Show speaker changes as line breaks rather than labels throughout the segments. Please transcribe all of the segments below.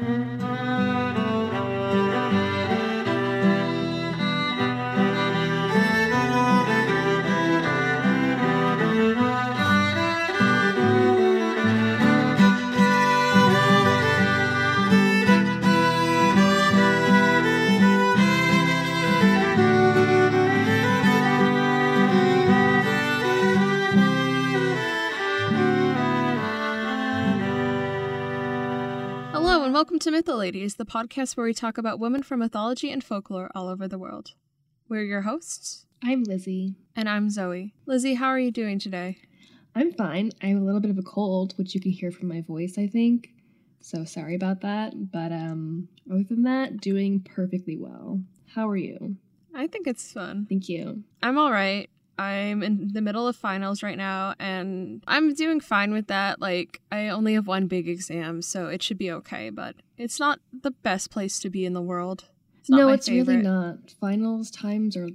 Hello, Mytholadies, the podcast where we talk about women from mythology and folklore all over the world. We're your hosts,
I'm Lizzie.
and I'm Zoe. Lizzie, how are you doing today?
I'm fine. I have a little bit of a cold, which you can hear from my voice, I think. So sorry about that. But um other than that, doing perfectly well. How are you?
I think it's fun.
Thank you.
I'm all right. I'm in the middle of finals right now, and I'm doing fine with that. Like, I only have one big exam, so it should be okay, but it's not the best place to be in the world. It's
no, it's really not. Finals times are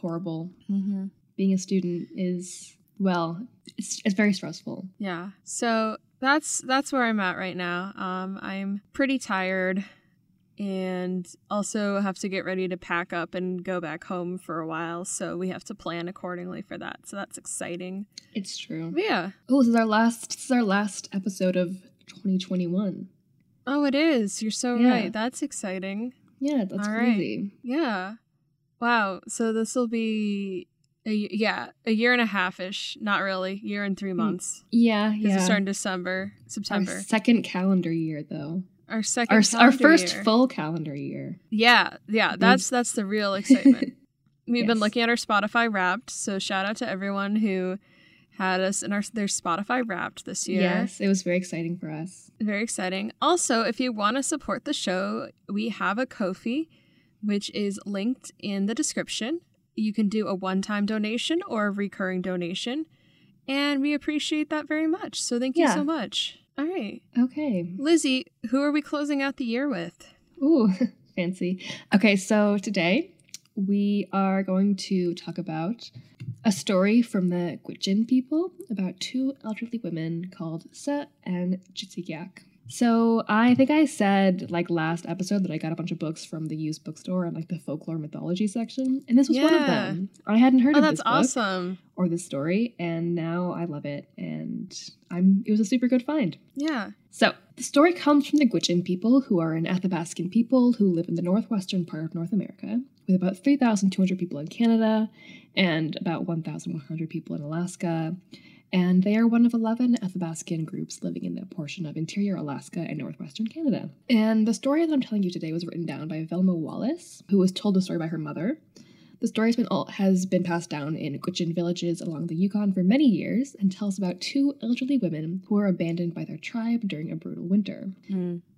horrible.
Mm-hmm.
Being a student is well, it's, it's very stressful.
Yeah. So that's that's where I'm at right now. Um, I'm pretty tired and also have to get ready to pack up and go back home for a while. So we have to plan accordingly for that. So that's exciting.
It's true.
But yeah.
Oh, this is our last this is our last episode of 2021.
Oh, it is. You're so
Yeah.
right. That's exciting.
Yeah, that's
All right.
crazy.
Yeah. Wow. So this will be a, yeah a year and a half ish. Not really. Year and three mm. months.
Yeah,
Because
yeah.
we start in December,
our
September.
second calendar year though.
Our, second.
Our our first
year.
full calendar year.
Yeah, yeah, that's that's the real excitement. We've been looking at our Spotify Wrapped, so shout out to everyone who had us in our their Spotify Wrapped this year.
Yes, it was very exciting for us.
Very exciting. Also, if you want to support the show, we have a Ko-fi, which is linked in the description. You can do a one-time donation or a recurring donation, and we appreciate that very much. So thank you
Yeah.
so much. All right,
Okay.
Lizzie, who are we closing out the year with?
Ooh, fancy. Okay, so today we are going to talk about a story from the Gwich'in people about two elderly women called Se and Jitsigyak. So I think I said like last episode that I got a bunch of books from the used bookstore and like the folklore mythology section, and this was one of them. I hadn't heard
Oh,
of
that's
this book
awesome.
or this story, and now I love it, and I'm it was a super good find.
Yeah.
So, the story comes from the Gwich'in people, who are an Athabascan people who live in the northwestern part of North America, with about 3,200 people in Canada and about 1,100 people in Alaska. And they are one of 11 Athabascan groups living in the portion of interior Alaska and northwestern Canada. And the story that I'm telling you today was written down by Velma Wallis, who was told the story by her mother. The story has been, all, has been passed down in Gwich'in villages along the Yukon for many years and tells about two elderly women who were abandoned by their tribe during a brutal winter.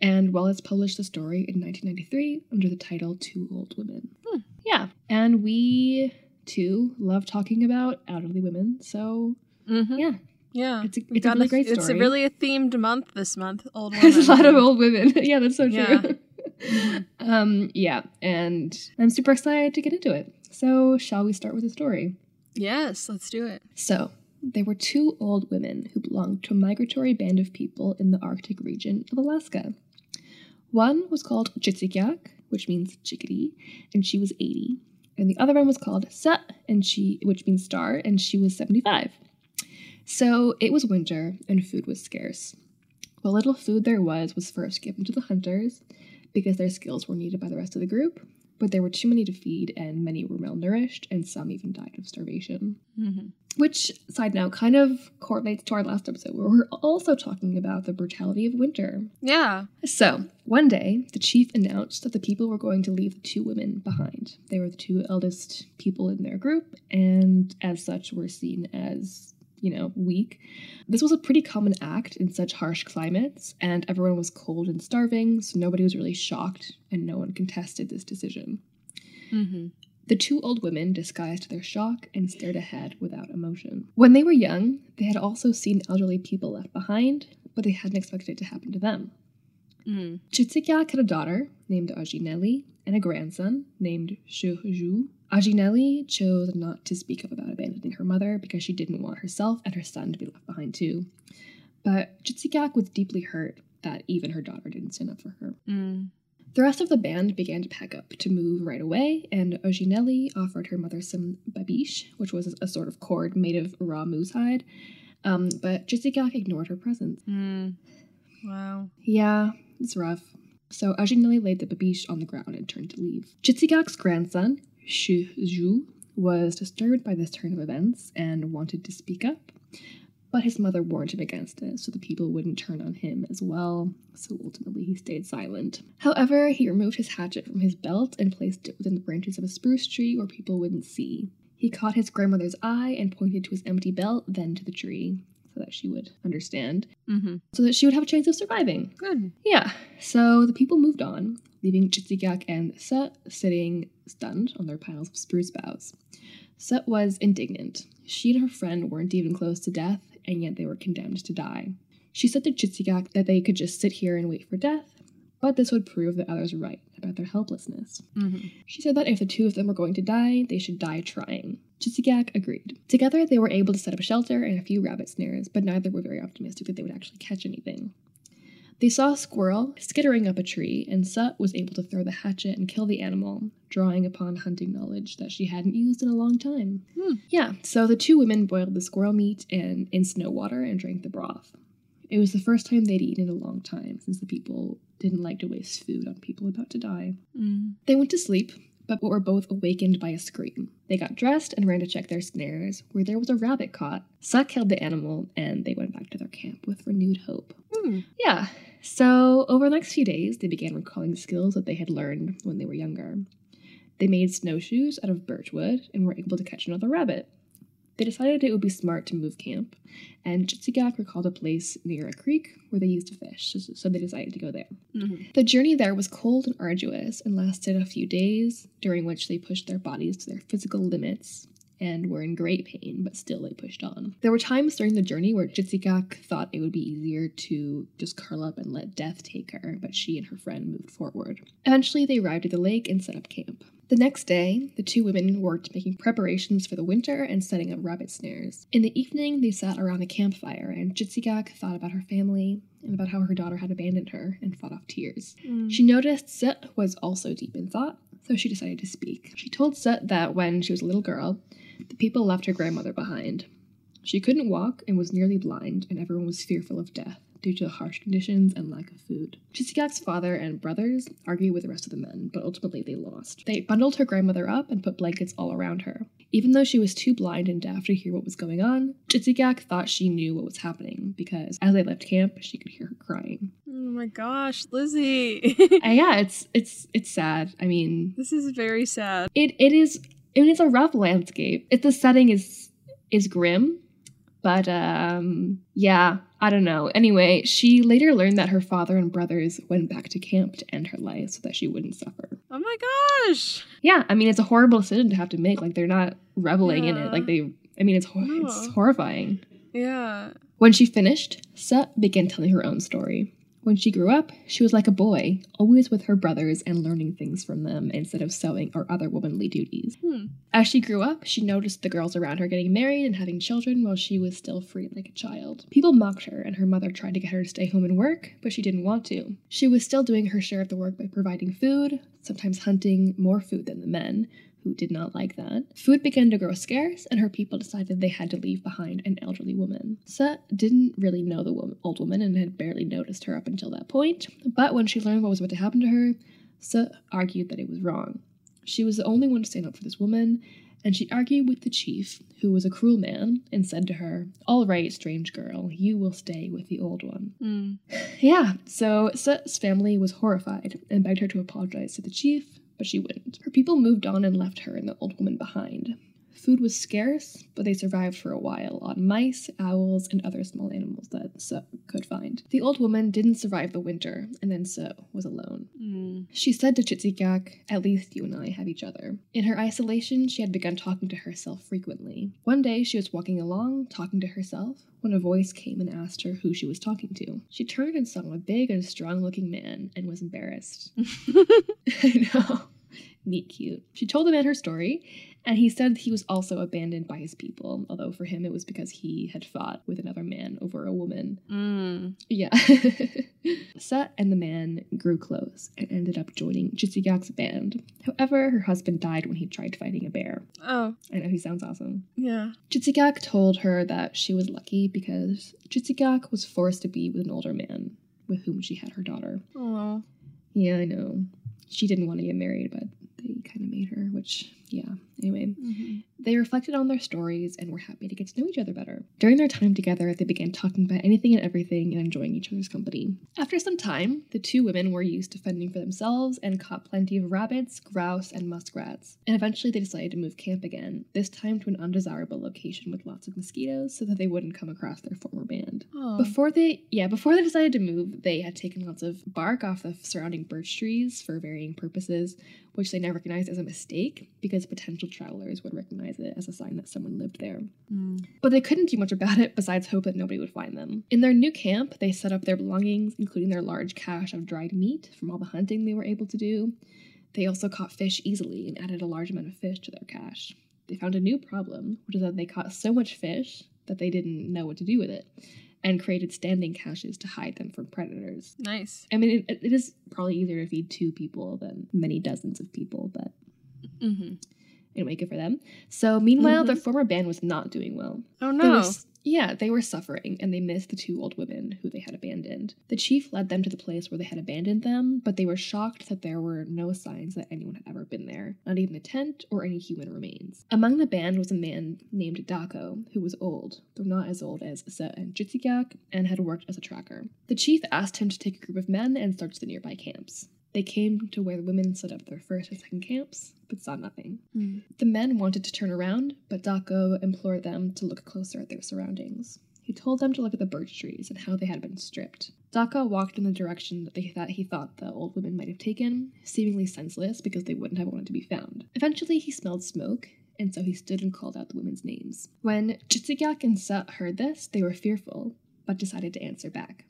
And Wallis published the story in 1993 under the title Two Old Women.
Hmm.
Yeah. And we, too, love talking about elderly women. So,
Mm-hmm.
yeah,
Yeah.
it's a,
We
it's a
got
really
a-
great story.
It's a really a themed month this month. Old women.
There's a lot of old women. yeah, that's so true.
Yeah.
um, yeah, and I'm super excited to get into it. So, shall we start with the story?
Yes, let's do it.
So, there were two old women who belonged to a migratory band of people in the Arctic region of Alaska. One was called Chitsikyak, which means chickadee, and she was 80. And the other one was called Set, and she, which means star, and she was 75. So it was winter, and food was scarce. What little food there was was first given to the hunters because their skills were needed by the rest of the group, but there were too many to feed, and many were malnourished, and some even died of starvation.
Mm-hmm.
Which, side note, kind of correlates to our last episode where we're also talking about the brutality of winter.
Yeah.
So, one day, the chief announced that the people were going to leave the two women behind. They were the two eldest people in their group, and as such, were seen as, you know, weak. This was a pretty common act in such harsh climates, and everyone was cold and starving, so nobody was really shocked, and no one contested this decision.
Mm-hmm.
The two old women disguised their shock and stared ahead without emotion. When they were young, they had also seen elderly people left behind, but they hadn't expected it to happen to them.
Mm.
Chitsikyak had a daughter named Ajineli and a grandson named Shuju. Ajineli chose not to speak up about abandoning her mother because she didn't want herself and her son to be left behind too. But Chitsikyak was deeply hurt that even her daughter didn't stand up for her.
Mm.
The rest of the band began to pack up to move right away, and Oginelli offered her mother some babiche, which was a sort of cord made of raw moose hide. Um, but Jitsigak ignored her presence.
Mm. Wow.
Yeah, it's rough. So Ajinelli laid the babiche on the ground and turned to leave. Jitsigak's grandson, Shuju, was disturbed by this turn of events and wanted to speak up, but his mother warned him against it so the people wouldn't turn on him as well, so ultimately he stayed silent. However, he removed his hatchet from his belt and placed it within the branches of a spruce tree where people wouldn't see. He caught his grandmother's eye and pointed to his empty belt, then to the tree, so that she would understand,
Mm-hmm.
so that she would have a chance of surviving.
Good.
Yeah, so the people moved on, leaving Chitsigak and Set sitting stunned on their piles of spruce boughs. Set was indignant. She and her friend weren't even close to death, and yet they were condemned to die. She said to Chitsigak that they could just sit here and wait for death, but this would prove that others were right about their helplessness.
Mm-hmm.
She said that if the two of them were going to die, they should die trying. Chitsigak agreed. Together, they were able to set up a shelter and a few rabbit snares, but neither were very optimistic that they would actually catch anything. They saw a squirrel skittering up a tree, and Sut was able to throw the hatchet and kill the animal, drawing upon hunting knowledge that she hadn't used in a long time.
Hmm.
Yeah, so the two women boiled the squirrel meat and in snow water and drank the broth. It was the first time they'd eaten in a long time, since the people didn't like to waste food on people about to die.
Mm.
They went to sleep, but were both awakened by a scream. They got dressed and ran to check their snares, where there was a rabbit caught. Sut killed the animal, and they went back to their camp with renewed hope.
Hmm.
Yeah, so over the next few days, they began recalling skills that they had learned when they were younger. They made snowshoes out of birch wood and were able to catch another rabbit. They decided it would be smart to move camp, and Jitsigak recalled a place near a creek where they used to fish, so- they decided to go there.
Mhm.
The journey there was cold and arduous and lasted a few days, during which they pushed their bodies to their physical limits and were in great pain, but still they pushed on. There were times during the journey where Jitsigak thought it would be easier to just curl up and let death take her, but she and her friend moved forward. Eventually, they arrived at the lake and set up camp. The next day, the two women worked making preparations for the winter and setting up rabbit snares. In the evening, they sat around a campfire, and Jitsigak thought about her family and about how her daughter had abandoned her and fought off tears.
Mm.
She noticed Set was also deep in thought, so she decided to speak. She told Set that when she was a little girl, the people left her grandmother behind. She couldn't walk and was nearly blind, and everyone was fearful of death due to harsh conditions and lack of food. Chisigak's father and brothers argued with the rest of the men, but ultimately they lost. They bundled her grandmother up and put blankets all around her. Even though she was too blind and deaf to hear what was going on, Chitsigak thought she knew what was happening because as they left camp, she could hear her crying.
Oh my gosh, Lizzie.
And yeah, it's it's it's sad. I mean,
this is very sad.
it it is it is a rough landscape. It the setting is is grim, but um yeah, I don't know. Anyway, she later learned that her father and brothers went back to camp to end her life so that she wouldn't suffer.
Oh my gosh.
Yeah, I mean it's a horrible decision to have to make. Like they're not reveling in it. Like they I mean it's it's horrifying.
Yeah.
When she finished, Sut began telling her own story. When she grew up, she was like a boy, always with her brothers and learning things from them instead of sewing or other womanly duties.
Hmm.
As she grew up, she noticed the girls around her getting married and having children while she was still free like a child. People mocked her, and her mother tried to get her to stay home and work, but she didn't want to. She was still doing her share of the work by providing food, sometimes hunting more food than the men, who did not like that. Food began to grow scarce, and her people decided they had to leave behind an elderly woman. Sut didn't really know the woman, old woman and had barely noticed her up until that point, but when she learned what was about to happen to her, Sut argued that it was wrong. She was the only one to stand up for this woman, and she argued with the chief, who was a cruel man, and said to her, All right, strange girl, you will stay with the old one.
Hmm.
Yeah, so Sut's family was horrified and begged her to apologize to the chief, but she wouldn't. Her people moved on and left her and the old woman behind. Food was scarce, but they survived for a while on mice, owls, and other small animals that So could find. The old woman didn't survive the winter, and then So was alone.
Hmm.
She said to Chitsigak, At least you and I have each other. In her isolation, she had begun talking to herself frequently. One day, she was walking along, talking to herself, when a voice came and asked her who she was talking to. She turned and saw a big and strong looking man and was embarrassed. I know. Meet cute. She told the man her story, and he said he was also abandoned by his people, although for him it was because he had fought with another man over a woman.
Hmm.
Yeah. Set and the man grew close and ended up joining Jitsigak's band. However, her husband died when he tried fighting a bear.
Oh,
I know he sounds awesome.
yeah.
Jitsigak told her that she was lucky because Jitsigak was forced to be with an older man with whom she had her daughter.
Oh.
Yeah, I know. She didn't want to get married, but made her, which, yeah. Anyway,
Mm-hmm.
They reflected on their stories and were happy to get to know each other better. During their time together, they began talking about anything and everything and enjoying each other's company. After some time, the two women were used to fending for themselves and caught plenty of rabbits, grouse, and muskrats. And eventually they decided to move camp again, this time to an undesirable location with lots of mosquitoes so that they wouldn't come across their former band.
Oh.
Before they, yeah, before they decided to move, they had taken lots of bark off the surrounding birch trees for varying purposes, which they now recognized as a mistake because potential travelers would recognize it as a sign that someone lived there.
Mm.
But they couldn't do much about it besides hope that nobody would find them. In their new camp, they set up their belongings, including their large cache of dried meat from all the hunting they were able to do. They also caught fish easily and added a large amount of fish to their cache. They found a new problem, which is that they caught so much fish that they didn't know what to do with it, and created standing caches to hide them from predators.
Nice.
I mean, it, it is probably easier to feed two people than many dozens of people, but
Mm-hmm.
Anyway, good for them. So, meanwhile,
Mhm.
their former band was not doing well.
Oh
They
no.
were yeah, they were suffering and they missed the two old women who they had abandoned. The chief led them to the place where they had abandoned them, but they were shocked that there were no signs that anyone had ever been there, not even a tent or any human remains. Among the band was a man named Dako, who was old, though not as old as Set and Jitsigak, and had worked as a tracker. The chief asked him to take a group of men and search the nearby camps. They came to where the women set up their first and second camps, but saw nothing.
Mm.
The men wanted to turn around, but Dako implored them to look closer at their surroundings. He told them to look at the birch trees and how they had been stripped. Dako walked in the direction that, they, that he thought the old women might have taken, seemingly senseless because they wouldn't have wanted to be found. Eventually, he smelled smoke, and so he stood and called out the women's names. When Jitsigak and Sut heard this, they were fearful, but decided to answer back.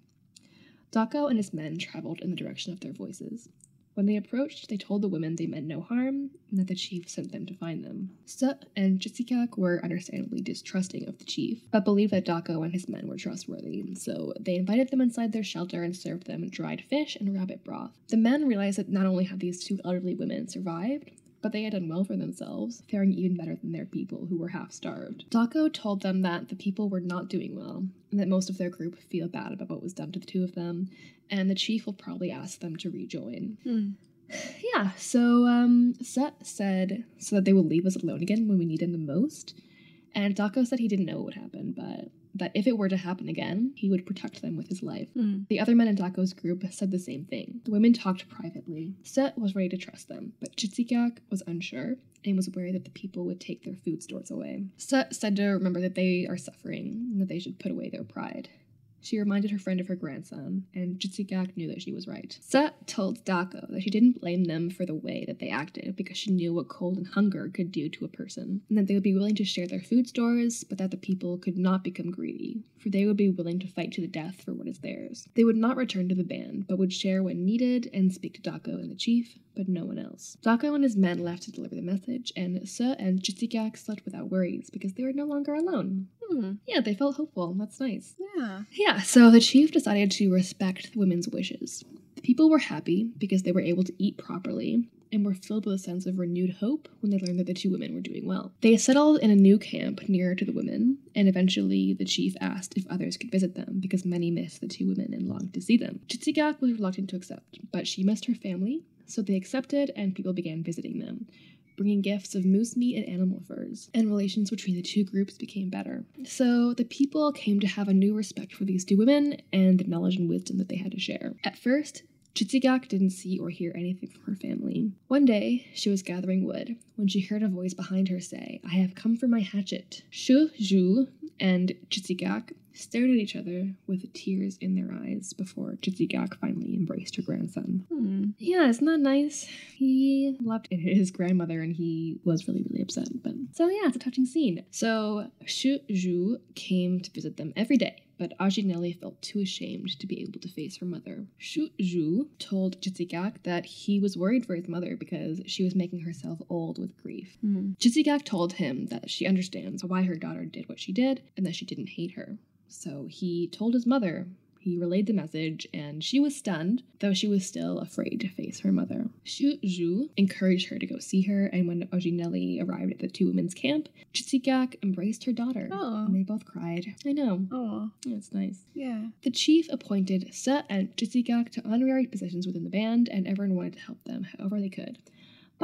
Dako and his men traveled in the direction of their voices. When they approached, they told the women they meant no harm and that the chief sent them to find them. Sut and Jitsikak were understandably distrusting of the chief, but believed that Dako and his men were trustworthy, so they invited them inside their shelter and served them dried fish and rabbit broth. The men realized that not only had these two elderly women survived, but they had done well for themselves, faring even better than their people who were half starved. Dako told them that the people were not doing well, and that most of their group feel bad about what was done to the two of them, and the chief will probably ask them to rejoin.
Mm.
Yeah, so um Set said so that they will leave us alone again when we need them the most. And Dako said he didn't know what would happen, but that if it were to happen again, he would protect them with his life.
Mm.
The other men in Dako's group said the same thing. The women talked privately. Set was ready to trust them, but Jitsigak was unsure and was worried that the people would take their food stores away. Set said to remember that they are suffering and that they should put away their pride. She reminded her friend of her grandson, and Jitsigak knew that she was right. Set told Dako that she didn't blame them for the way that they acted because she knew what cold and hunger could do to a person, and that they would be willing to share their food stores, but that the people could not become greedy, for they would be willing to fight to the death for what is theirs. They would not return to the band, but would share when needed and speak to Dako and the chief, but no one else. Dako and his men left to deliver the message, and Se and Jitsigak slept without worries because they were no longer alone.
Hmm.
Yeah, they felt hopeful. That's nice.
Yeah.
Yeah, so the chief decided to respect the women's wishes. The people were happy because they were able to eat properly and were filled with a sense of renewed hope when they learned that the two women were doing well. They settled in a new camp nearer to the women, and eventually the chief asked if others could visit them because many missed the two women and longed to see them. Jitsigak was reluctant to accept, but she missed her family, so they accepted and people began visiting them bringing gifts of moose meat and animal furs, and relations between the two groups became better. So the people came to have a new respect for these two women and the knowledge and wisdom that they had to share. At first, Jitsigak didn't see or hear anything from her family. One day, she was gathering wood when she heard a voice behind her say, I have come for my hatchet. Shu Zhu and Jitsigak stared at each other with tears in their eyes before Jitsigak finally embraced her grandson.
Hmm.
Yeah, isn't that nice? He loved his grandmother and he was really, really upset. But so yeah, it's a touching scene. So Shu Zhu came to visit them every day. But Ajinelli felt too ashamed to be able to face her mother. Shu Zhu told Jitsigak that he was worried for his mother because she was making herself old with grief.
Hmm.
Jitsigak told him that she understands why her daughter did what she did and that she didn't hate her. So he told his mother He relayed the message, and she was stunned, though she was still afraid to face her mother. Shu Zhu encouraged her to go see her, and when Ojinelli arrived at the two women's camp, Chitsigak embraced her daughter.
Oh.
And they both cried. I know.
Oh,
That's nice.
yeah.
The chief appointed Se and Chitsigak to honorary positions within the band, and everyone wanted to help them however they could.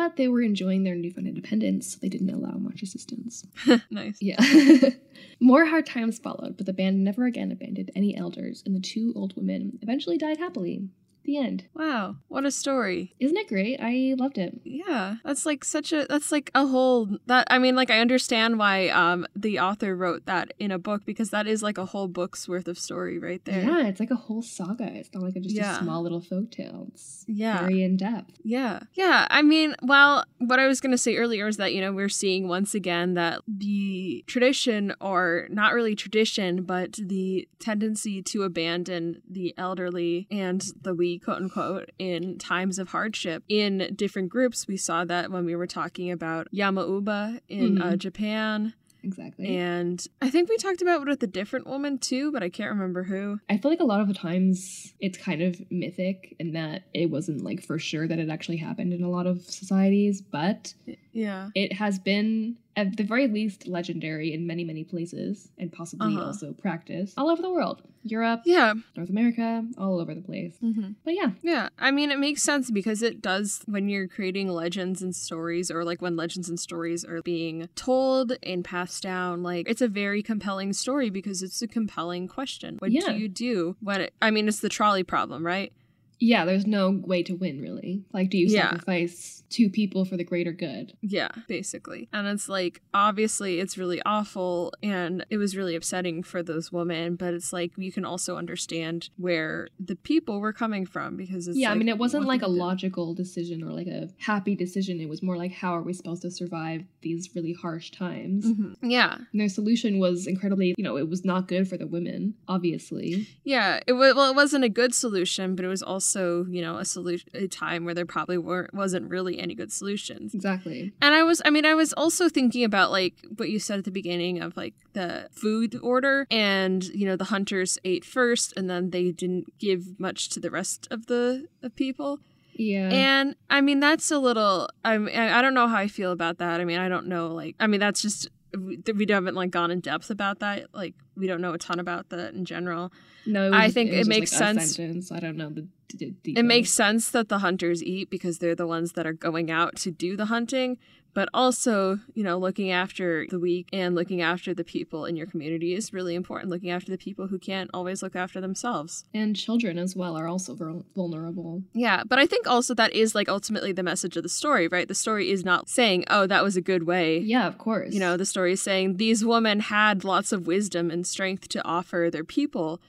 But they were enjoying their newfound independence, so they didn't allow much assistance.
nice.
Yeah. More hard times followed, but the band never again abandoned any elders, and the two old women eventually died happily. The end.
Wow, what a story.
Isn't it great? I loved it.
Yeah, that's like such a that's like a whole that I mean like I understand why um the author wrote that in a book because that is like a whole book's worth of story right there.
Yeah, it's like a whole saga. It's not like a, just
Yeah.
a small little folktale. It's
Yeah.
very in depth.
Yeah. Yeah. I mean, well, what I was going to say earlier is that, you know, we're seeing once again that the tradition, or not really tradition, but the tendency to abandon the elderly and the weak, quote unquote, in times of hardship in different groups. We saw that when we were talking about Yamauba in uh,
Mhm.
Japan.
Exactly.
And I think we talked about it with a different woman too, but I can't remember who.
I feel like a lot of the times it's kind of mythic in that it wasn't like for sure that it actually happened in a lot of societies, but
Yeah.
it has been at the very least legendary in many, many places and possibly
Uh-huh.
also practiced all over the world. Europe,
Yeah.
North America, all over the place.
Mm-hmm.
But yeah,
Yeah, I mean, it makes sense because it does when you're creating legends and stories, or like when legends and stories are being told and passed down. Like, it's a very compelling story because it's a compelling question. What
Yeah.
do you do when it, I mean, it's the trolley problem, right?
Yeah, there's no way to win really. Like, do you
Yeah.
sacrifice two people for the greater good?
Yeah, basically. And it's like, obviously, it's really awful and it was really upsetting for those women, but it's like you can also understand where the people were coming from because it's
yeah, I mean, it wasn't like a
do?
logical decision or like a happy decision. It was more like, how are we supposed to survive these really harsh times?
Mhm. Yeah,
And their solution was incredibly, you know, it was not good for the women, obviously.
Yeah, it was well, it wasn't a good solution, but it was also you know a solution a time where there probably weren't wasn't really any good solutions.
Exactly.
And I was, I mean, I was also thinking about like what you said at the beginning of like the food order, and you know the hunters ate first, and then they didn't give much to the rest of the of people.
Yeah.
And I mean, that's a little. I mean, I I don't know how I feel about that. I mean, I don't know. Like, I mean, that's just we we haven't like gone in depth about that. Like, we don't know a ton about that in general.
no,
I
just-
think
was
it makes
like,
sense.
sentence. I don't know the. d- d-
It makes sense that the hunters eat because they're the ones that are going out to do the hunting, but also, you know, looking after the weak and looking after the people in your community is really important. Looking after the people who can't always look after themselves.
And children as well are also vulnerable.
Yeah, but I think also that is like ultimately the message of the story, right? The story is not saying, oh, that was a good way.
Yeah, of course.
You know, the story is saying these women had lots of wisdom and strength to offer their people.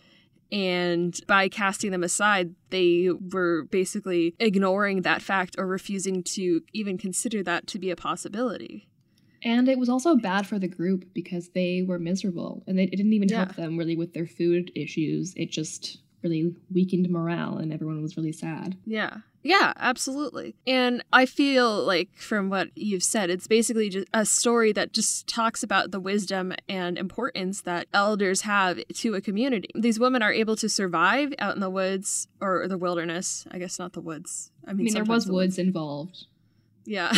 And by casting them aside, they were basically ignoring that fact or refusing to even consider that to be a possibility.
And it was also bad for the group because they were miserable and they, it didn't even
Yeah.
help them really with their food issues. It just really weakened morale and everyone was really sad.
Yeah. Yeah, absolutely. And I feel like from what you've said, it's basically just a story that just talks about the wisdom and importance that elders have to a community. These women are able to survive out in the woods or the wilderness. I guess not the woods. I
I
mean,
mean, there was
the
woods involved.
Yeah.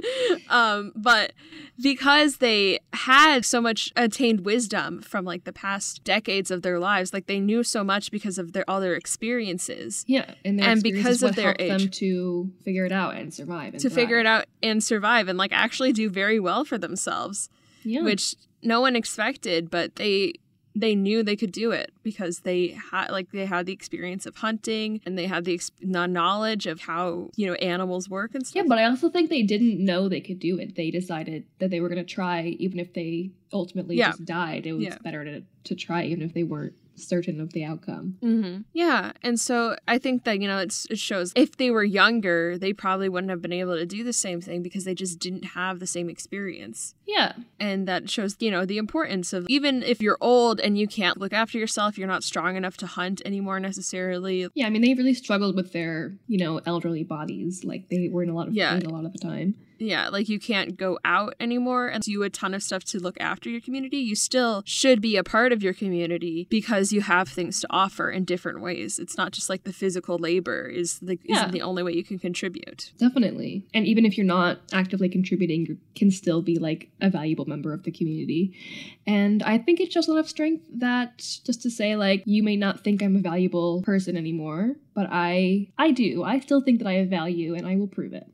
um, but because they had so much attained wisdom from like the past decades of their lives, like they knew so much because of their all their experiences
Yeah, and, their
And because of their
helped them
age.
to figure it out and survive. And
to figure it out and survive and like actually do very well for themselves,
Yeah,
which no one expected, but they they knew they could do it because they had like they had the experience of hunting and they had the ex- the knowledge of how you know animals work and stuff.
yeah, but I also think they didn't know they could do it. They decided that they were going to try, even if they ultimately
Yeah.
just died. It was
Yeah.
better to to try, even if they weren't certain of the outcome.
hmm Yeah, and so I think that you know it's, it shows if they were younger, they probably wouldn't have been able to do the same thing because they just didn't have the same experience,
Yeah,
and that shows you know the importance of even if you're old and you can't look after yourself, you're not strong enough to hunt anymore necessarily.
Yeah, I mean, they really struggled with their, you know, elderly bodies. Like they were in a lot of
Yeah.
pain a lot of the time.
Yeah, like you can't go out anymore and do a ton of stuff to look after your community. You still should be a part of your community because you have things to offer in different ways. It's not just like the physical labor is the
Yeah.
isn't the only way you can contribute.
Definitely. And even if you're not actively contributing, you can still be like a valuable member of the community. And I think it shows a lot of strength that just to say like you may not think I'm a valuable person anymore, but I I do. I still think that I have value and I will prove it.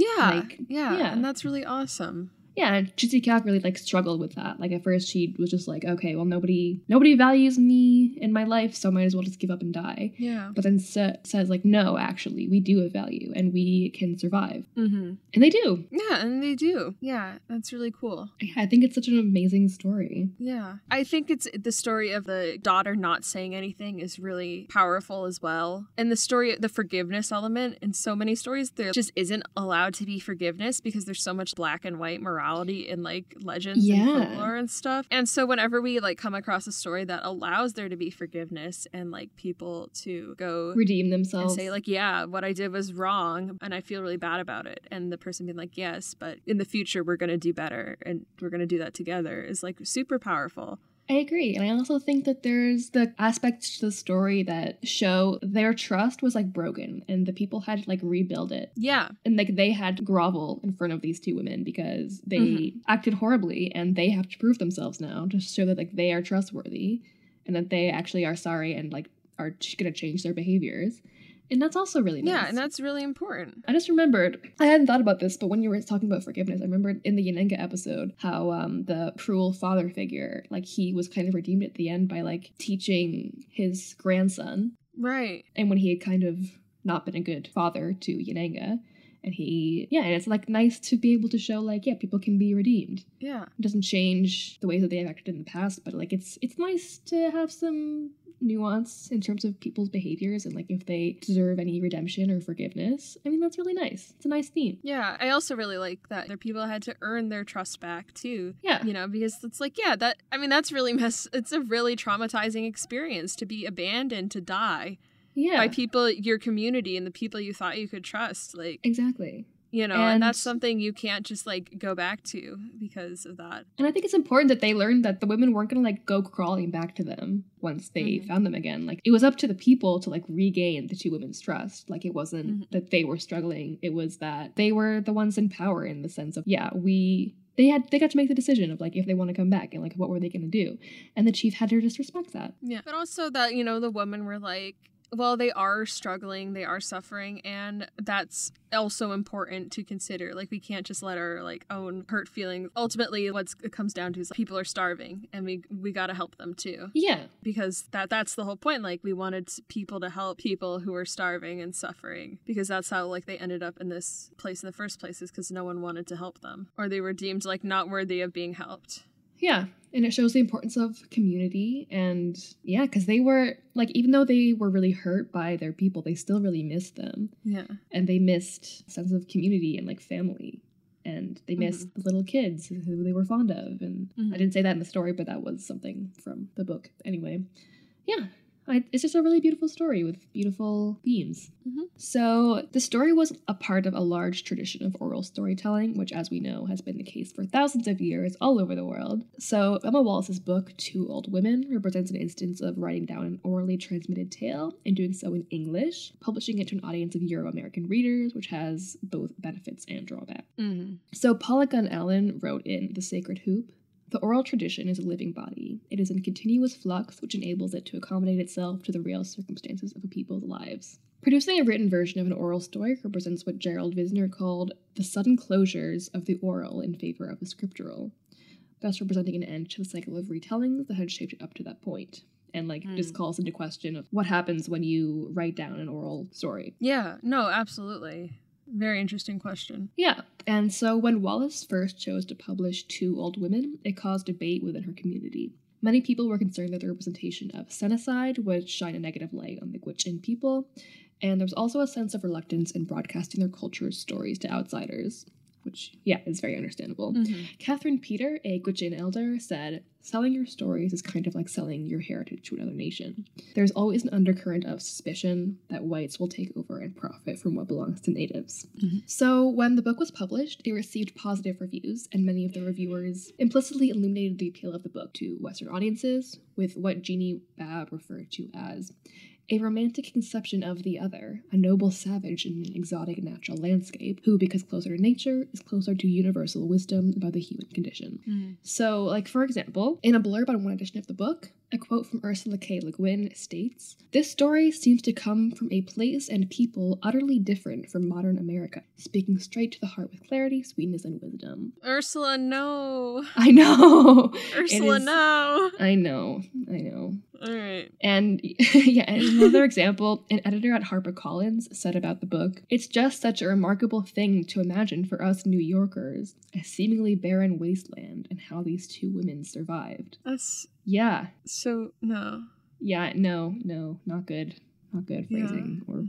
Yeah.
Like,
yeah.
yeah.
And that's really awesome.
Yeah, and Chitsi really like struggled with that. Like at first she was just like, okay, well nobody nobody values me in my life, so I might as well just give up and die.
Yeah.
But then sa- says like, no, actually, we do have value and we can survive,
Mm-hmm.
and they do.
Yeah, and they do. Yeah, that's really cool.
I think it's such an amazing story.
Yeah. I think it's the story of the daughter not saying anything is really powerful as well. And the story, the forgiveness element in so many stories, there just isn't allowed to be forgiveness because there's so much black and white morality in like legends
Yeah.
and folklore and stuff. And so whenever we like come across a story that allows there to be forgiveness and like people to go
Redeem
and
themselves.
say like yeah what i did was wrong and i feel really bad about it and the person being like yes but in the future we're going to do better and we're going to do that together is like super powerful
I agree. And I also think that there's the aspects to the story that show their trust was like broken and the people had to like rebuild it.
yeah
And like they had to grovel in front of these two women because they
Mhm.
acted horribly and they have to prove themselves now to show that like they are trustworthy and that they actually are sorry and like are going to change their behaviors. And that's also really nice.
yeah and that's really important
I just remembered, I hadn't thought about this, but when you were talking about forgiveness, I remembered in the Yenenga episode how um, the cruel father figure, like he was kind of redeemed at the end by like teaching his grandson.
right
And when he had kind of not been a good father to Yenenga, and he, yeah, and it's like nice to be able to show like, yeah, people can be redeemed.
yeah
It doesn't change the ways that they've acted in the past, but like it's it's nice to have some nuance in terms of people's behaviors and like if they deserve any redemption or forgiveness. I mean, that's really nice. It's a nice theme.
yeah i also really like that their people had to earn their trust back too
Yeah.
you know because it's like yeah that i mean that's really mess it's a really traumatizing experience to be abandoned to die
Yeah.
by people your community and the people you thought you could trust like
exactly.
You know and, that's something you can't just like go back to because of that
And I think it's important that they learned that the women weren't gonna like go crawling back to them once they
Mhm.
found them again. Like it was up to the people to like regain the two women's trust. Like it wasn't
Mhm.
that they were struggling. It was that they were the ones in power in the sense of, yeah, we they had they got to make the decision of like if they want to come back and like what were they gonna do. And the chief had to just respect that.
yeah but also that you know the women were like well they are struggling they are suffering and that's also important to consider. Like we can't just let our like own hurt feelings ultimately what's it comes down to is people are starving and we we got to help them too.
Yeah.
because that that's the whole point like we wanted people to help people who were starving and suffering because that's how like they ended up in this place in the first place is because no one wanted to help them or they were deemed like not worthy of being helped.
Yeah, and it shows the importance of community and yeah, because they were like even though they were really hurt by their people, they still really missed them,
yeah
and they missed sense of community and like family, and they
Mhm.
missed the little kids who they were fond of. And
Mhm.
I didn't say that in the story, but that was something from the book anyway. Yeah. I, it's just a really beautiful story with beautiful themes.
Mhm.
So, the story was a part of a large tradition of oral storytelling, which, as we know, has been the case for thousands of years all over the world. So, Emma Wallis's book, Two Old Women, represents an instance of writing down an orally transmitted tale and doing so in English, publishing it to an audience of Euro American readers, which has both benefits and drawbacks.
mm-hmm.
So Paula Gunn Allen wrote in The Sacred Hoop The oral tradition is a living body. It is in continuous flux, which enables it to accommodate itself to the real circumstances of a people's lives. Producing a written version of an oral story represents what Gerald Vizenor called the sudden closures of the oral in favor of the scriptural, thus representing an end to the cycle of retellings that had shaped it up to that point. And like this
Hmm.
calls into question of what happens when you write down an oral story.
yeah no absolutely very interesting question
Yeah, and so when Wallis first chose to publish Two Old Women, it caused debate within her community. Many people were concerned that the representation of senicide would shine a negative light on the Gwich'in people, and there was also a sense of reluctance in broadcasting their culture's stories to outsiders. Which, yeah, is very understandable.
Mhm.
Catherine Peter, a Gwich'in elder, said, Selling your stories is kind of like selling your heritage to another nation. There's always an undercurrent of suspicion that whites will take over and profit from what belongs to natives.
Mhm.
So, when the book was published, it received positive reviews, and many of the reviewers implicitly illuminated the appeal of the book to Western audiences with what Genie Babb referred to as a romantic conception of the other, a noble savage in an exotic natural landscape, who, because closer to nature, is closer to universal wisdom about the human condition.
Mhm.
So, like for example, in a blurb on one edition of the book, a quote from Ursula K. Le Guin states This story seems to come from a place and people utterly different from modern America, speaking straight to the heart with clarity, sweetness, and wisdom.
Ursula, no.
I know.
Ursula,
is-
no.
I know. I know.
All right.
And yeah, and another example, an editor at HarperCollins said about the book, it's just such a remarkable thing to imagine for us New Yorkers, a seemingly barren wasteland, and how these two women survived.
That's
Yeah,
so no.
yeah, no, no, not good. Not good
Yeah.
phrasing or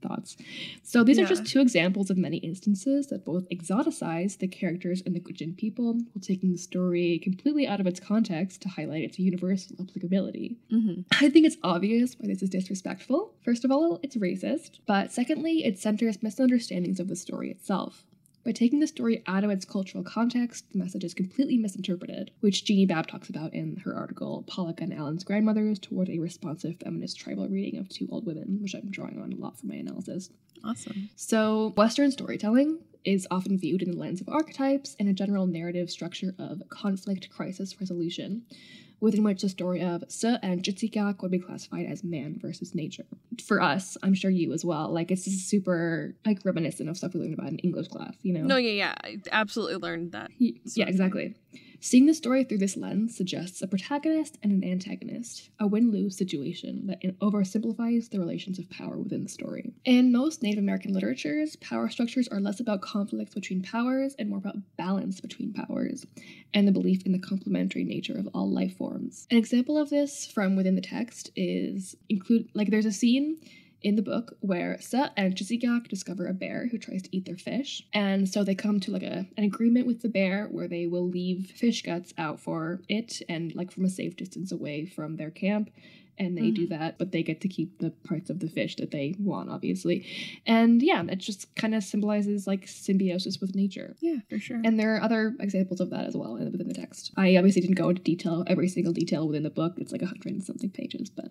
thoughts. So these are just two examples of many instances that both exoticize the characters and the Gwich'in people, while taking the story completely out of its context to highlight its universal applicability.
Mm-hmm.
I think it's obvious why this is disrespectful. First of all, it's racist, but secondly, it centers misunderstandings of the story itself. By taking the story out of its cultural context, the message is completely misinterpreted, which Genie Babb talks about in her article Paula Gunn Allen's Grandmothers Toward a Responsive Feminist Tribal Reading of Two Old Women, which I'm drawing on a lot for my analysis.
Awesome.
So, Western storytelling is often viewed in the lens of archetypes and a general narrative structure of conflict crisis resolution, within which the story of Se and Jitsikak would be classified as man versus nature. For us, I'm sure you as well, like it's just super like reminiscent of stuff we learned about in English class, you know?
No, yeah, yeah. I absolutely learned that.
Yeah,
exactly. thing.
Seeing the story through this lens suggests a protagonist and an antagonist, a win lose situation that oversimplifies the relations of power within the story. In most Native American literatures, power structures are less about conflicts between powers and more about balance between powers, and the belief in the complementary nature of all life forms. An example of this from within the text is include like there's a scene in the book where Set and Chisigak discover a bear who tries to eat their fish. And so they come to like a, an agreement with the bear where they will leave fish guts out for it and like from a safe distance away from their camp. And they do mm-hmm. that, but they get to keep the parts of the fish that they want, obviously. And yeah, it just kind of symbolizes like symbiosis with nature.
Yeah, for sure.
And there are other examples of that as well uh, within the text. I obviously didn't go into detail, every single detail within the book. It's like a hundred and something pages. But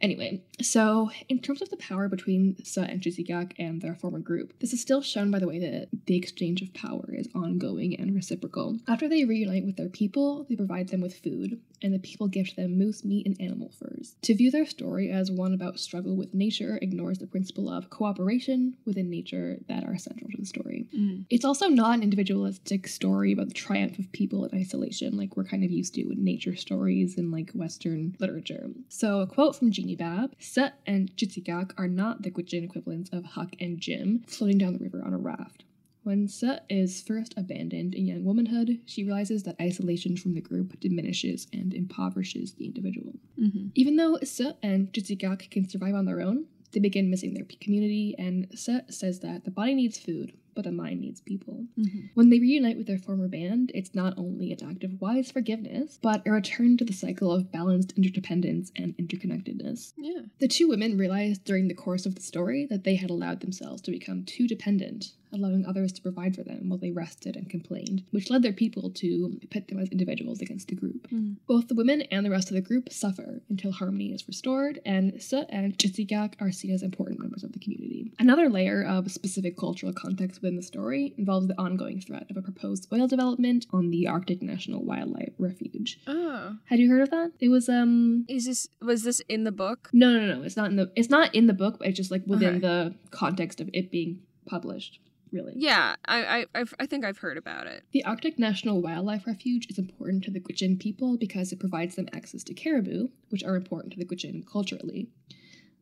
anyway, so in terms of the power between Sa and Chisigak and their former group, this is still shown by the way that the exchange of power is ongoing and reciprocal. After they reunite with their people, they provide them with food, and the people gift them moose meat and animal furs. To view their story as one about struggle with nature ignores the principle of cooperation within nature that are central to the story.
Mhm.
It's also not an individualistic story about the triumph of people in isolation, like we're kind of used to in nature stories in like Western literature. So, a quote from Genie Babb Set and Jitsigak are not the Gwich'in equivalents of Huck and Jim floating down the river on a raft. When Set is first abandoned in young womanhood, she realizes that isolation from the group diminishes and impoverishes the individual.
Mhm.
Even though Se and Jitsigak can survive on their own, they begin missing their community, and Se says that the body needs food, but the mind needs people.
Mhm.
When they reunite with their former band, it's not only an act of wise forgiveness, but a return to the cycle of balanced interdependence and interconnectedness.
Yeah.
The two women realized during the course of the story that they had allowed themselves to become too dependent, allowing others to provide for them while they rested and complained, which led their people to pit them as individuals against the group.
Mhm.
Both the women and the rest of the group suffer until harmony is restored, and Se and Jitsigak are seen as important members of the community. Another layer of specific cultural context within the story involves the ongoing threat of a proposed oil development on the Arctic National Wildlife Refuge.
Oh.
Had you heard of that? It was um
Is this was this in the book?
no no no it's not in the it's not in the book but it's just like within
Okay.
the context of it being published really.
Yeah, I I I've, I think I've heard about it.
The Arctic National Wildlife Refuge is important to the Gwich'in people because it provides them access to caribou, which are important to the Gwich'in culturally.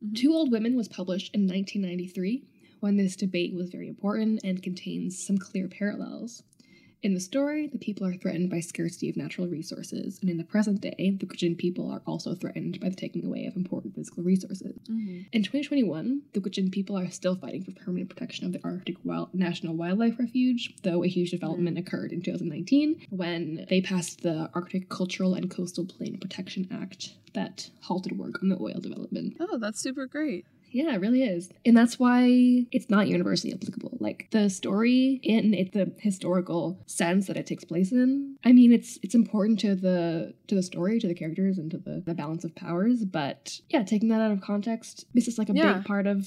Mhm.
Two Old Women was published in 1993 when this debate was very important and contains some clear parallels. In the story, the people are threatened by scarcity of natural resources, and in the present day, the Gwich'in people are also threatened by the taking away of important physical resources.
Mm-hmm.
In 2021, the Gwich'in people are still fighting for permanent protection of the Arctic Wild National Wildlife Refuge, though a huge development occurred in 2019 when they passed the Arctic Cultural and Coastal Plain Protection Act that halted work on the oil development.
Oh, that's super great.
Yeah, it really is. And that's why it's not universally applicable. Like the story in it the historical sense that it takes place in. I mean it's it's important to the to the story, to the characters and to the, the balance of powers, but yeah, taking that out of context, this is like a
Yeah.
big part of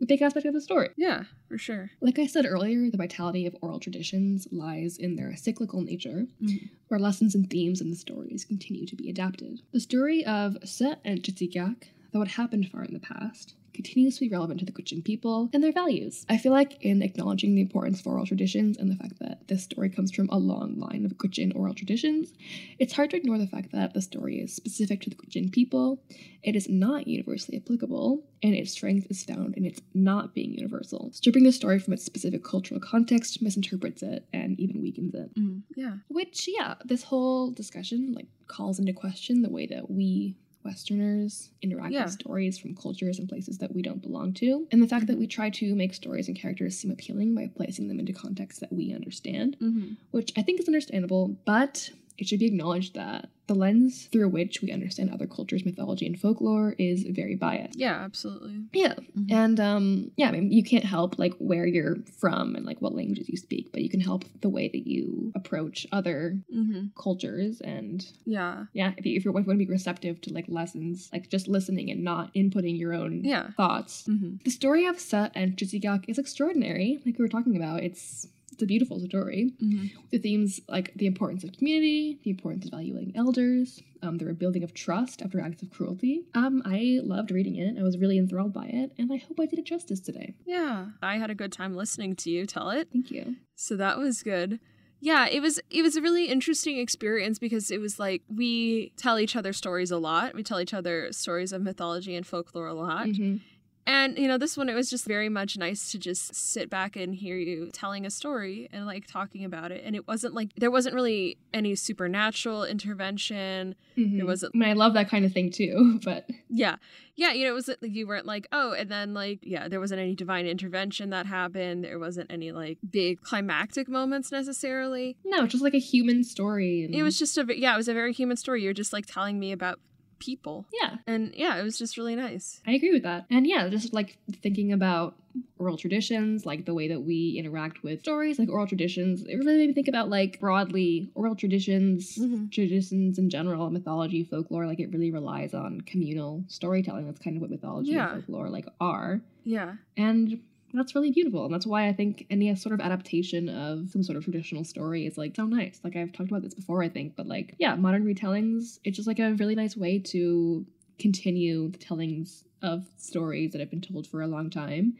a big aspect of the story.
Yeah, for sure.
Like I said earlier, the vitality of oral traditions lies in their cyclical nature,
Mhm.
where lessons and themes in the stories continue to be adapted. The story of Set and Jitsigak, though it happened far in the past, continues to be relevant to the Gwich'in people and their values. I feel like in acknowledging the importance of oral traditions and the fact that this story comes from a long line of Gwich'in oral traditions, it's hard to ignore the fact that the story is specific to the Gwich'in people, it is not universally applicable, and its strength is found in its not being universal. Stripping the story from its specific cultural context misinterprets it and even weakens it.
Mm. Yeah.
Which, yeah, this whole discussion like calls into question the way that we Westerners interact
Yeah.
with stories from cultures and places that we don't belong to, and the fact that we try to make stories and characters seem appealing by placing them into contexts that we understand,
Mm-hmm.
which I think is understandable, but it should be acknowledged that the lens through which we understand other cultures, mythology, and folklore is very biased.
Yeah, absolutely.
Yeah,
Mhm.
and um, yeah, I mean, you can't help like where you're from and like what languages you speak, but you can help the way that you approach other
Mm-hmm.
cultures and
Yeah.
yeah, if you if you want to be receptive to like lessons, like just listening and not inputting your own
Yeah.
thoughts.
Mm-hmm.
The story of Set and Ch'idzigyaak is extraordinary. Like we were talking about, it's it's a beautiful story.
Mm-hmm.
The themes like the importance of community, the importance of valuing elders, um, the rebuilding of trust after acts of cruelty. Um, I loved reading it. I was really enthralled by it, and I hope I did it justice today.
Yeah. I had a good time listening to you tell it.
Thank you.
So that was good. Yeah, it was it was a really interesting experience because it was like we tell each other stories a lot. We tell each other stories of mythology and folklore a lot.
Mhm.
And you know, this one it was just very much nice to just sit back and hear you telling a story and like talking about it. And it wasn't like there wasn't really any supernatural intervention.
Mhm.
There wasn't
I mean, I love that kind of thing too, but
yeah. Yeah, you know, it was like you weren't like, oh, and then like yeah, there wasn't any divine intervention that happened. There wasn't any like big climactic moments necessarily.
no, just like a human story. And
It was just a yeah, it was a very human story. You're just like telling me about people.
yeah,
And yeah, it was just really nice.
I agree with that. And yeah, just like thinking about oral traditions, like the way that we interact with stories, like oral traditions, it really made me think about like broadly oral traditions,
Mhm.
traditions in general, mythology, folklore, like it really relies on communal storytelling. That's kind of what mythology
Yeah.
and folklore like are.
Yeah.
And that's really beautiful. And that's why I think any sort of adaptation of some sort of traditional story is like so nice. Like I've talked about this before, I think, but like, yeah, modern retellings, it's just like a really nice way to continue the tellings of stories that have been told for a long time.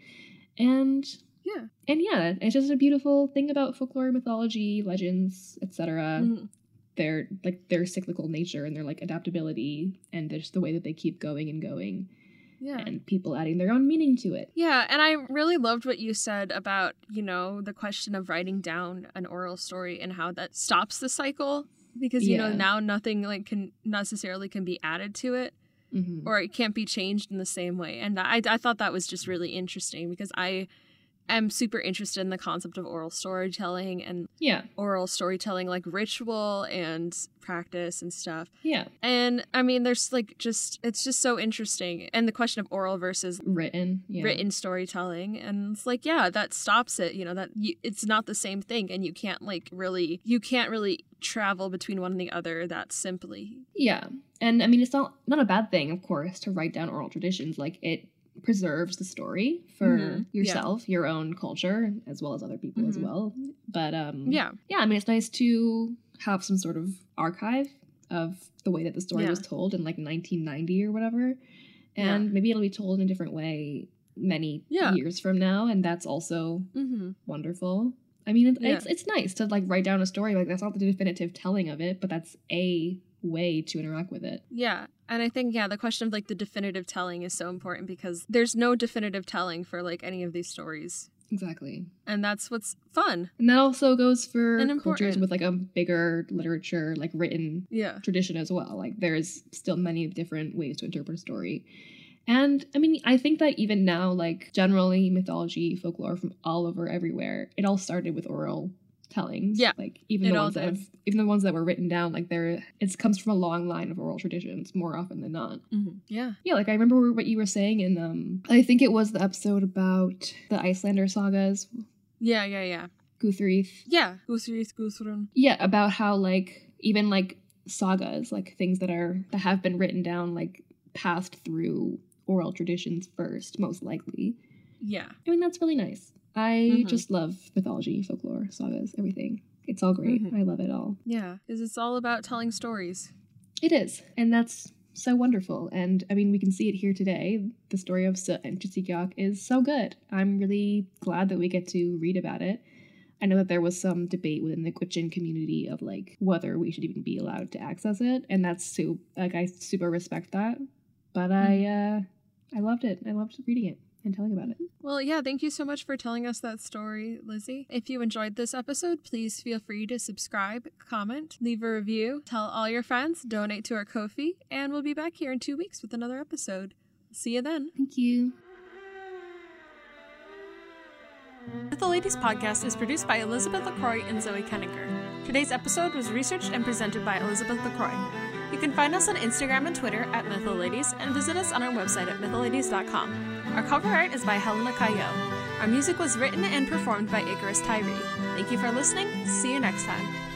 And
Yeah.
and yeah, it's just a beautiful thing about folklore, mythology, legends, etc.
Mhm.
Their like their cyclical nature and their like adaptability and just the way that they keep going and going
Yeah.
and people adding their own meaning to it.
Yeah, and I really loved what you said about, you know, the question of writing down an oral story and how that stops the cycle because you know now nothing like can necessarily can be added to it
Mhm.
or it can't be changed in the same way. And I I thought that was just really interesting because I am super interested in the concept of oral storytelling and
Yeah,
oral storytelling like ritual and practice and stuff.
yeah.
And I mean there's like just it's just so interesting and the question of oral versus
Written, yeah.
written storytelling and it's like yeah that stops it you know that you, it's not the same thing and you can't like really you can't really travel between one and the other that simply
Yeah, and I mean it's not not a bad thing, of course, to write down oral traditions. Like it preserves the story for
Mhm, yeah.
yourself, your own culture, as well as other people as
Mhm.
well. But um,
yeah
yeah. I mean it's nice to have some sort of archive of the way that the story
Yeah.
was told in like 1990 or whatever, and
Yeah.
maybe it'll be told in a different way many
Yeah.
years from now, and that's also
mm-hmm.
wonderful. I mean, it's,
Yeah.
it's it's nice to like write down a story. Like that's not the definitive telling of it, but that's a way to interact with it.
yeah and i think yeah the question of like the definitive telling is so important because there's no definitive telling for like any of these stories
Exactly.
And that's what's fun.
And that also goes for cultures with like a bigger literature, like written
Yeah.
tradition as well. Like there's still many different ways to interpret a story. And I mean, I think that even now, like generally mythology, folklore from all over everywhere, it all started with oral tellings.
Yeah,
Like even the ones that have, even the ones that were written down, like they're it comes from a long line of oral traditions more often than not.
Mhm. Yeah.
Yeah, like I remember what you were saying in um I think it was the episode about the Icelander sagas,
Yeah, yeah, yeah.
Guthrith.
Yeah. Gusris Guthrun.
Yeah, about how like even like sagas, like things that are that have been written down, like passed through oral traditions first, most likely.
Yeah.
I mean, that's really nice. I
Mhm.
just love mythology, folklore, sagas, everything. It's all great.
Mhm.
I love it all.
Yeah. Because it's all about telling stories.
It is, and that's so wonderful. And I mean, we can see it here today. The story of Soot and Ch'idzigyaak is so good. I'm really glad that we get to read about it. I know that there was some debate within the Gwich'in community of like whether we should even be allowed to access it, and that's so like I super respect that. But I uh I loved it. I loved reading it and telling about it. Mm-hmm.
Well, yeah, thank you so much for telling us that story, Lizzie. If you enjoyed this episode, please feel free to subscribe, comment, leave a review, tell all your friends, donate to our Ko-fi, and we'll be back here in two weeks with another episode. See you then.
Thank you.
The Ladies podcast is produced by Elizabeth LaCroix and Zoe Kenninger. Today's episode was researched and presented by Elizabeth LaCroix. You can find us on Instagram and Twitter at MythoLadies and visit us on our website at mytholadies.com. Our cover art is by Helena Cayo. Our music was written and performed by Icarus Tyree. Thank you for listening. See you next time.